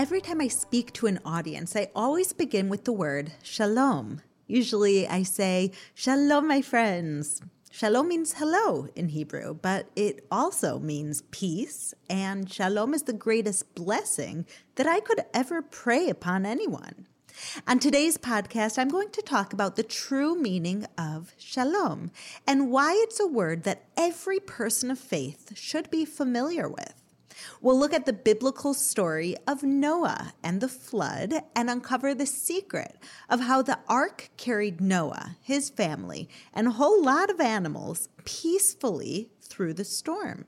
Every time I speak to an audience, I always begin with the word shalom. Usually I say, Shalom, my friends. Shalom means hello in Hebrew, but it also means peace, and shalom is the greatest blessing that I could ever pray upon anyone. On today's podcast, I'm going to talk about the true meaning of shalom and why it's a word that every person of faith should be familiar with. We'll look at the biblical story of Noah and the flood and uncover the secret of how the ark carried Noah, his family, and a whole lot of animals peacefully through the storm.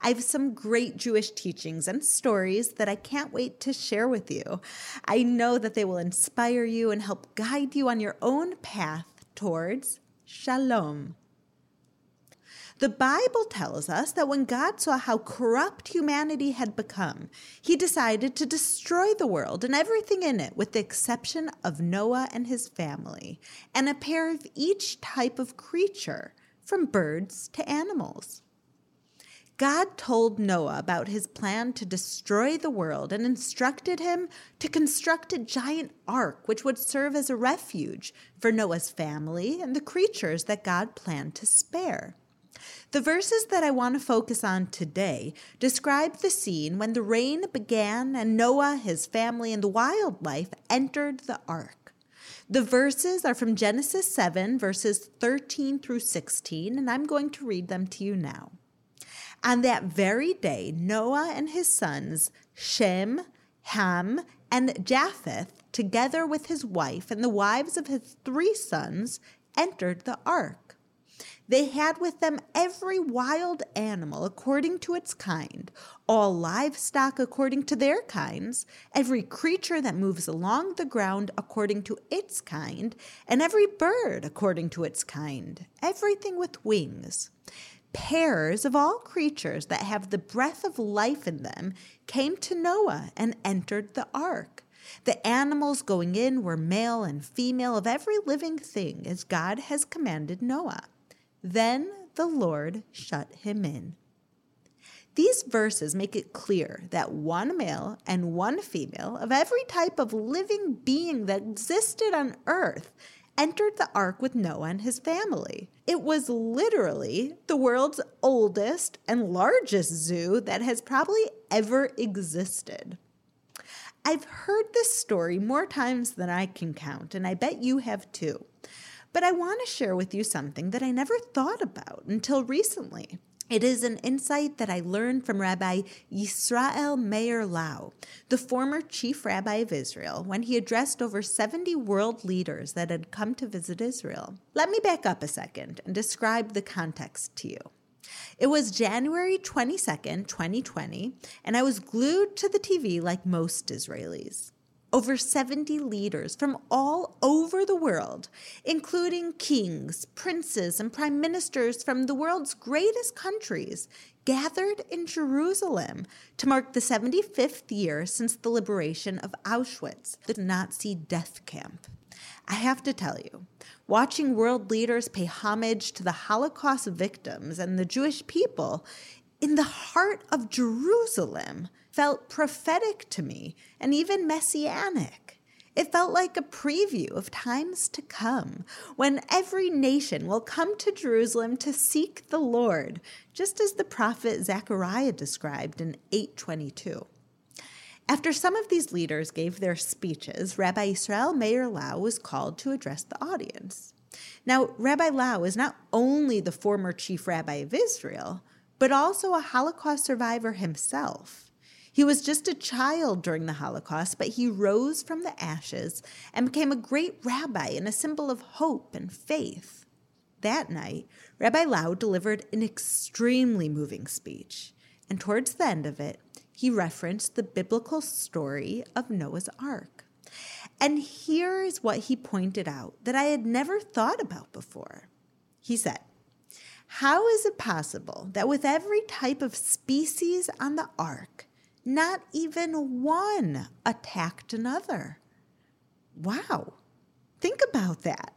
I have some great Jewish teachings and stories that I can't wait to share with you. I know that they will inspire you and help guide you on your own path towards shalom. The Bible tells us that when God saw how corrupt humanity had become, he decided to destroy the world and everything in it, with the exception of Noah and his family, and a pair of each type of creature, from birds to animals. God told Noah about his plan to destroy the world and instructed him to construct a giant ark which would serve as a refuge for Noah's family and the creatures that God planned to spare. The verses that I want to focus on today describe the scene when the rain began and Noah, his family, and the wildlife entered the ark. The verses are from Genesis 7, verses 13 through 16, and I'm going to read them to you now. On that very day, Noah and his sons, Shem, Ham, and Japheth, together with his wife and the wives of his three sons, entered the ark. They had with them every wild animal according to its kind, all livestock according to their kinds, every creature that moves along the ground according to its kind, and every bird according to its kind, everything with wings. Pairs of all creatures that have the breath of life in them came to Noah and entered the ark. The animals going in were male and female of every living thing, as God has commanded Noah. Then the Lord shut him in. These verses make it clear that one male and one female of every type of living being that existed on earth entered the ark with Noah and his family. It was literally the world's oldest and largest zoo that has probably ever existed. I've heard this story more times than I can count, and I bet you have too. But I want to share with you something that I never thought about until recently. It is an insight that I learned from Rabbi Yisrael Meir Lau, the former chief rabbi of Israel, when he addressed over 70 world leaders that had come to visit Israel. Let me back up a second and describe the context to you. It was January 22nd, 2020, and I was glued to the TV like most Israelis over 70 leaders from all over the world, including kings, princes, and prime ministers from the world's greatest countries, gathered in Jerusalem to mark the 75th year since the liberation of Auschwitz, the Nazi death camp. I have to tell you, watching world leaders pay homage to the Holocaust victims and the Jewish people in the heart of Jerusalem felt prophetic to me and even messianic. It felt like a preview of times to come when every nation will come to Jerusalem to seek the Lord, just as the prophet Zechariah described in 822. After some of these leaders gave their speeches, Rabbi Israel Meir Lau was called to address the audience. Now, Rabbi Lau is not only the former chief rabbi of Israel, but also a Holocaust survivor himself. He was just a child during the Holocaust, but he rose from the ashes and became a great rabbi and a symbol of hope and faith. That night, Rabbi Lau delivered an extremely moving speech. And towards the end of it, he referenced the biblical story of Noah's Ark. And here is what he pointed out that I had never thought about before. He said, How is it possible that with every type of species on the ark, not even one attacked another? Wow, think about that.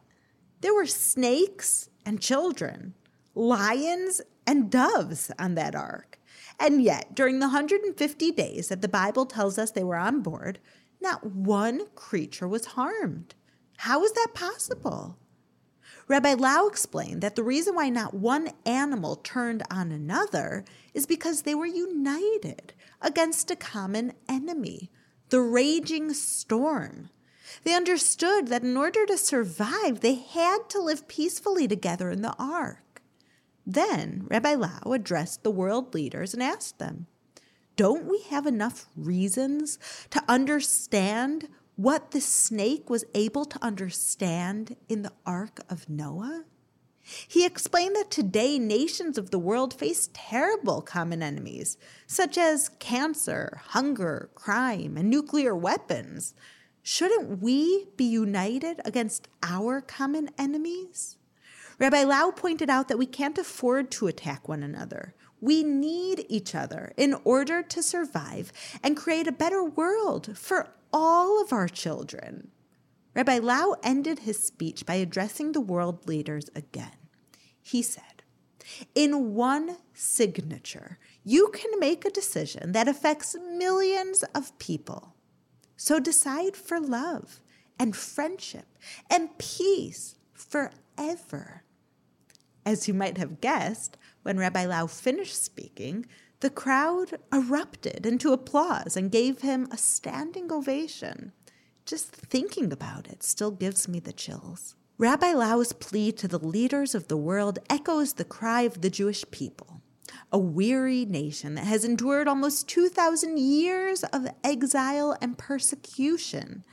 There were snakes and children, lions and doves on that ark. And yet, during the 150 days that the Bible tells us they were on board, not one creature was harmed. How is that possible? Rabbi Lau explained that the reason why not one animal turned on another is because they were united against a common enemy, the raging storm. They understood that in order to survive, they had to live peacefully together in the ark. Then Rabbi Lau addressed the world leaders and asked them, Don't we have enough reasons to understand what the snake was able to understand in the Ark of Noah? He explained that today nations of the world face terrible common enemies, such as cancer, hunger, crime, and nuclear weapons. Shouldn't we be united against our common enemies? Rabbi Lau pointed out that we can't afford to attack one another. We need each other in order to survive and create a better world for all of our children. Rabbi Lau ended his speech by addressing the world leaders again. He said, In one signature, you can make a decision that affects millions of people. So decide for love and friendship and peace forever. As you might have guessed, when Rabbi Lau finished speaking, the crowd erupted into applause and gave him a standing ovation. Just thinking about it still gives me the chills. Rabbi Lau's plea to the leaders of the world echoes the cry of the Jewish people, a weary nation that has endured almost 2,000 years of exile and persecution.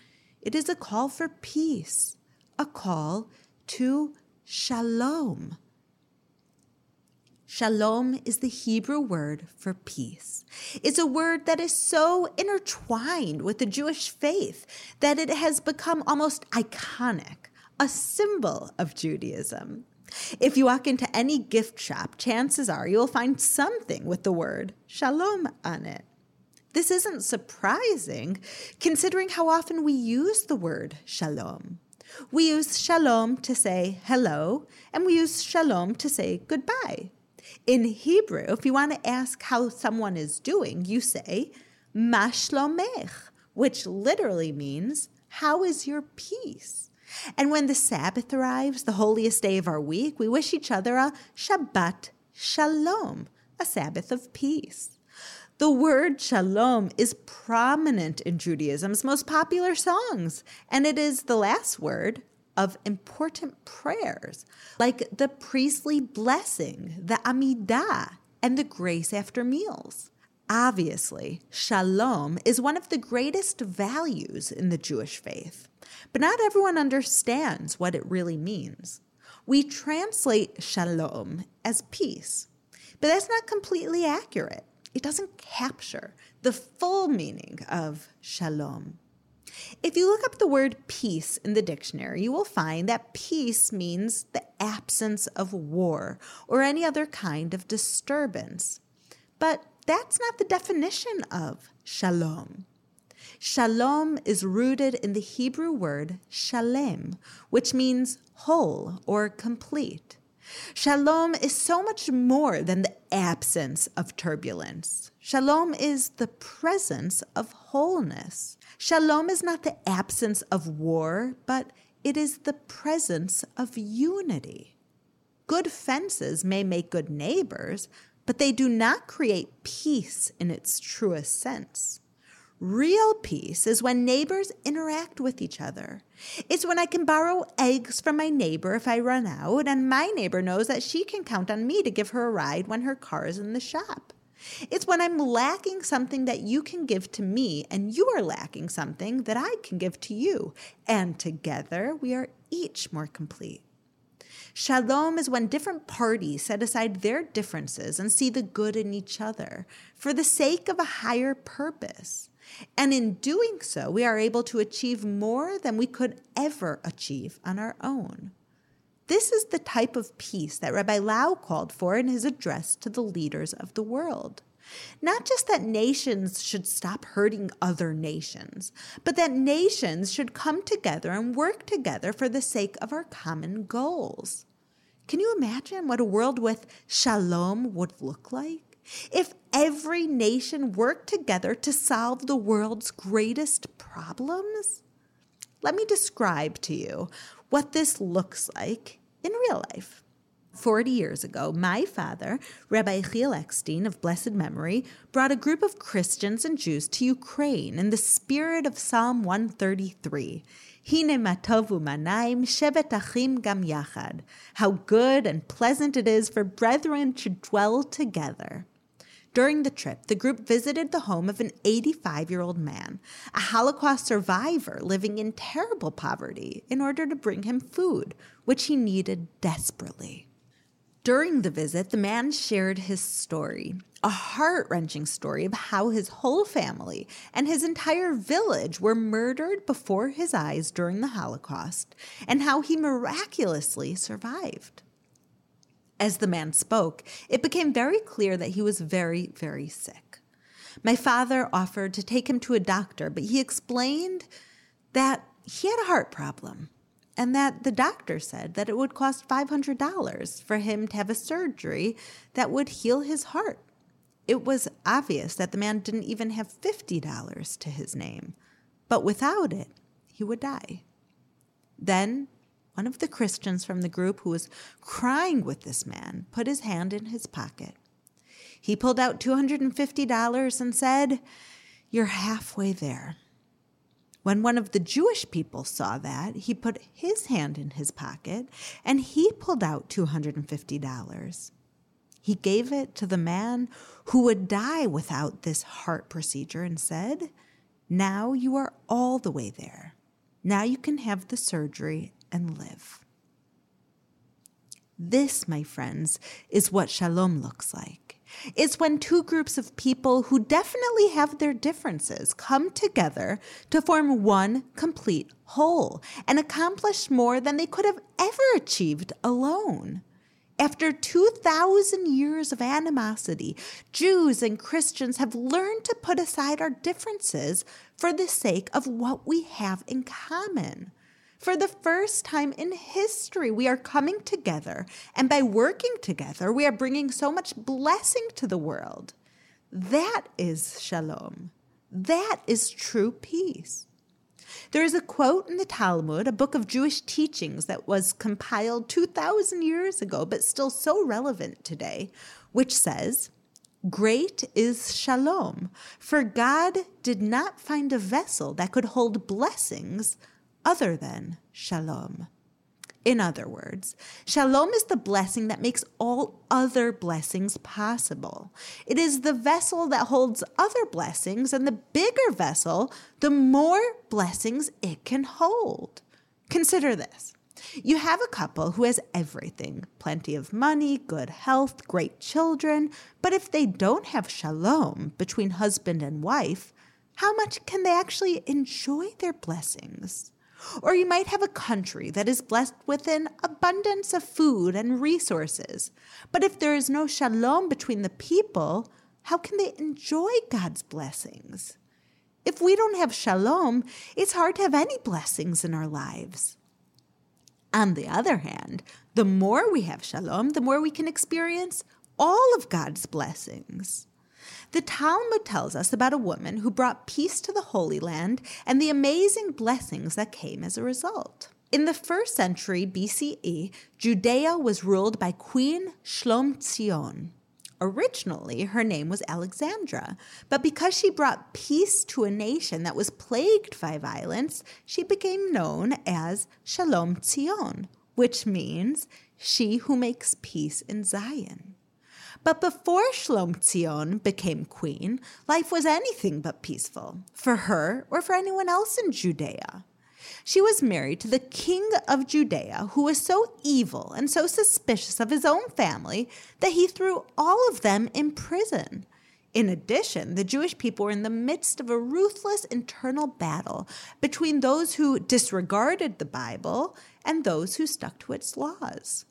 It is a call for peace, a call to shalom. Shalom is the Hebrew word for peace. It's a word that is so intertwined with the Jewish faith that it has become almost iconic, a symbol of Judaism. If you walk into any gift shop, chances are you'll find something with the word shalom on it. This isn't surprising, considering how often we use the word shalom. We use shalom to say hello, and we use shalom to say goodbye. In Hebrew, if you want to ask how someone is doing, you say, Mashlomech, which literally means, How is your peace? And when the Sabbath arrives, the holiest day of our week, we wish each other a Shabbat Shalom, a Sabbath of peace. The word shalom is prominent in Judaism's most popular songs, and it is the last word of important prayers, like the priestly blessing, the Amidah, and the grace after meals. Obviously, shalom is one of the greatest values in the Jewish faith, but not everyone understands what it really means. We translate shalom as peace, but that's not completely accurate. It doesn't capture the full meaning of shalom. If you look up the word peace in the dictionary, you will find that peace means the absence of war or any other kind of disturbance. But that's not the definition of shalom. Shalom is rooted in the Hebrew word shalem, which means whole or complete. Shalom is so much more than the absence of turbulence. Shalom is the presence of wholeness. Shalom is not the absence of war, but it is the presence of unity. Good fences may make good neighbors, but they do not create peace in its truest sense. Real peace is when neighbors interact with each other. It's when I can borrow eggs from my neighbor if I run out, and my neighbor knows that she can count on me to give her a ride when her car is in the shop. It's when I'm lacking something that you can give to me, and you are lacking something that I can give to you. And together we are each more complete. Shalom is when different parties set aside their differences and see the good in each other for the sake of a higher purpose. And in doing so, we are able to achieve more than we could ever achieve on our own. This is the type of peace that Rabbi Lau called for in his address to the leaders of the world. Not just that nations should stop hurting other nations, but that nations should come together and work together for the sake of our common goals. Can you imagine what a world with shalom would look like? If every nation worked together to solve the world's greatest problems? Let me describe to you what this looks like in real life. 40 years ago, my father, Rabbi Yechiel Eckstein of blessed memory, brought a group of Christians and Jews to Ukraine in the spirit of Psalm 133. Hine matovu manaim shevet achim gam yachad. How good and pleasant it is for brethren to dwell together. During the trip, the group visited the home of an 85 year old man, a Holocaust survivor living in terrible poverty, in order to bring him food, which he needed desperately. During the visit, the man shared his story, a heart wrenching story of how his whole family and his entire village were murdered before his eyes during the Holocaust, and how he miraculously survived. As the man spoke, it became very clear that he was very, very sick. My father offered to take him to a doctor, but he explained that he had a heart problem and that the doctor said that it would cost $500 for him to have a surgery that would heal his heart. It was obvious that the man didn't even have $50 to his name, but without it, he would die. Then one of the Christians from the group who was crying with this man put his hand in his pocket. He pulled out $250 and said, You're halfway there. When one of the Jewish people saw that, he put his hand in his pocket and he pulled out $250. He gave it to the man who would die without this heart procedure and said, Now you are all the way there. Now you can have the surgery and live. This, my friends, is what shalom looks like. It's when two groups of people who definitely have their differences come together to form one complete whole and accomplish more than they could have ever achieved alone. After 2,000 years of animosity, Jews and Christians have learned to put aside our differences for the sake of what we have in common. For the first time in history, we are coming together, and by working together, we are bringing so much blessing to the world. That is shalom. That is true peace. There is a quote in the Talmud, a book of Jewish teachings that was compiled 2,000 years ago, but still so relevant today, which says, Great is shalom, for God did not find a vessel that could hold blessings other than shalom. In other words, shalom is the blessing that makes all other blessings possible. It is the vessel that holds other blessings, and the bigger vessel, the more blessings it can hold. Consider this. You have a couple who has everything plenty of money, good health, great children, but if they don't have shalom between husband and wife, how much can they actually enjoy their blessings? Or you might have a country that is blessed with an abundance of food and resources. But if there is no shalom between the people, how can they enjoy God's blessings? If we don't have shalom, it's hard to have any blessings in our lives. On the other hand, the more we have shalom, the more we can experience all of God's blessings. The Talmud tells us about a woman who brought peace to the Holy Land and the amazing blessings that came as a result. In the first century BCE, Judea was ruled by Queen Shlomtzion. Originally, her name was Alexandra, but because she brought peace to a nation that was plagued by violence, she became known as Shalom Tzion, which means she who makes peace in Zion. But before Shlomtzion became queen, life was anything but peaceful for her or for anyone else in Judea. She was married to the king of Judea, who was so evil and so suspicious of his own family that he threw all of them in prison. In addition, the Jewish people were in the midst of a ruthless internal battle between those who disregarded the Bible and those who stuck to its laws.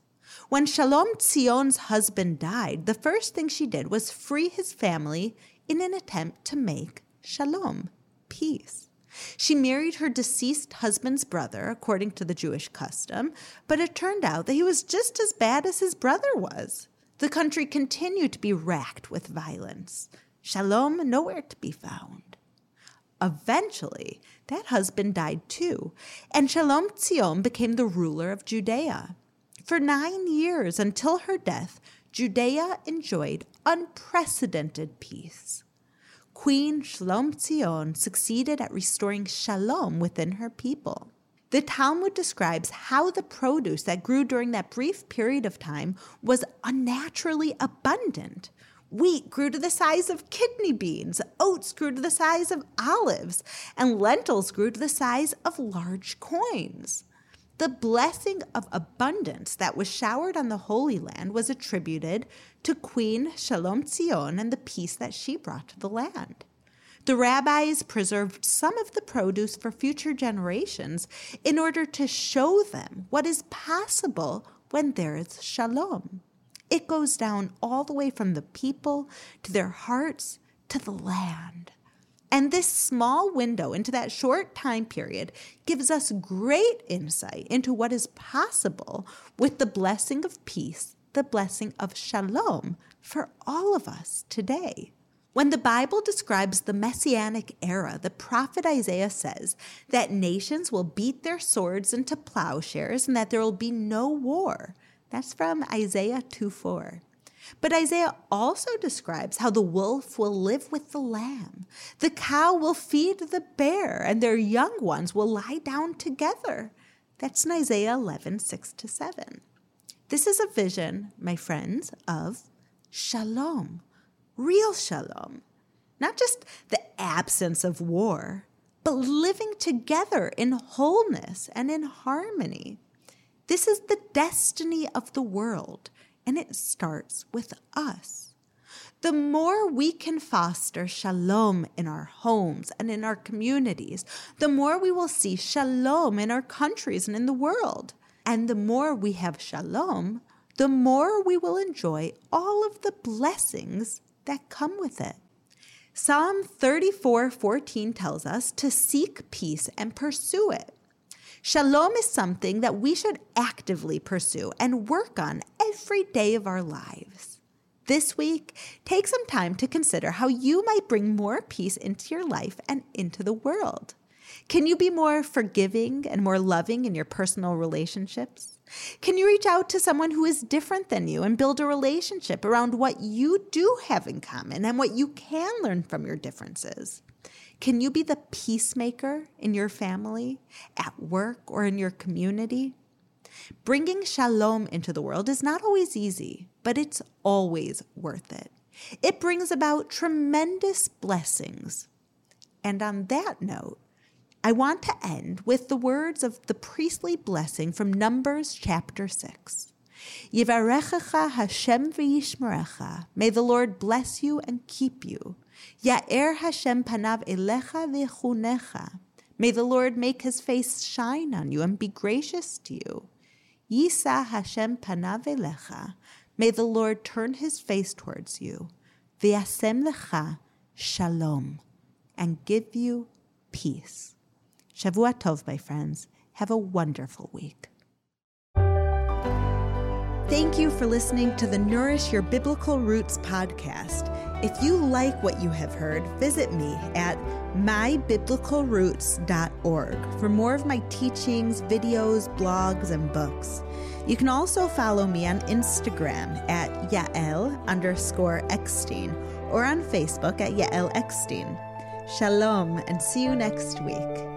When Shalom Tzion's husband died, the first thing she did was free his family in an attempt to make shalom, peace. She married her deceased husband's brother, according to the Jewish custom, but it turned out that he was just as bad as his brother was. The country continued to be racked with violence. Shalom nowhere to be found. Eventually, that husband died too, and Shalom Tzion became the ruler of Judea. For nine years until her death, Judea enjoyed unprecedented peace. Queen Shalom Tzion succeeded at restoring shalom within her people. The Talmud describes how the produce that grew during that brief period of time was unnaturally abundant. Wheat grew to the size of kidney beans, oats grew to the size of olives, and lentils grew to the size of large coins. The blessing of abundance that was showered on the Holy Land was attributed to Queen Shalom Tzion and the peace that she brought to the land. The rabbis preserved some of the produce for future generations in order to show them what is possible when there is shalom. It goes down all the way from the people to their hearts to the land. And this small window into that short time period gives us great insight into what is possible with the blessing of peace, the blessing of shalom for all of us today. When the Bible describes the messianic era, the prophet Isaiah says that nations will beat their swords into plowshares and that there will be no war. That's from Isaiah 2 4. But Isaiah also describes how the wolf will live with the lamb, the cow will feed the bear, and their young ones will lie down together. That's in Isaiah 11, 6 to 7. This is a vision, my friends, of shalom, real shalom, not just the absence of war, but living together in wholeness and in harmony. This is the destiny of the world and it starts with us. The more we can foster shalom in our homes and in our communities, the more we will see shalom in our countries and in the world. And the more we have shalom, the more we will enjoy all of the blessings that come with it. Psalm 34:14 tells us to seek peace and pursue it. Shalom is something that we should actively pursue and work on every day of our lives. This week, take some time to consider how you might bring more peace into your life and into the world. Can you be more forgiving and more loving in your personal relationships? Can you reach out to someone who is different than you and build a relationship around what you do have in common and what you can learn from your differences? Can you be the peacemaker in your family, at work, or in your community? Bringing shalom into the world is not always easy, but it's always worth it. It brings about tremendous blessings. And on that note, I want to end with the words of the priestly blessing from Numbers chapter 6. Yivarechecha Hashem v'yishmerecha. May the Lord bless you and keep you. Ya'er Hashem panav elecha v'chunecha. May the Lord make his face shine on you and be gracious to you. Yisa Hashem panav elecha. May the Lord turn his face towards you. V'yasem lecha shalom. And give you peace. Shavua Tov, my friends. Have a wonderful week. Thank you for listening to the Nourish Your Biblical Roots podcast. If you like what you have heard, visit me at mybiblicalroots.org for more of my teachings, videos, blogs, and books. You can also follow me on Instagram at Yael underscore Eckstein or on Facebook at Yael Eckstein. Shalom and see you next week.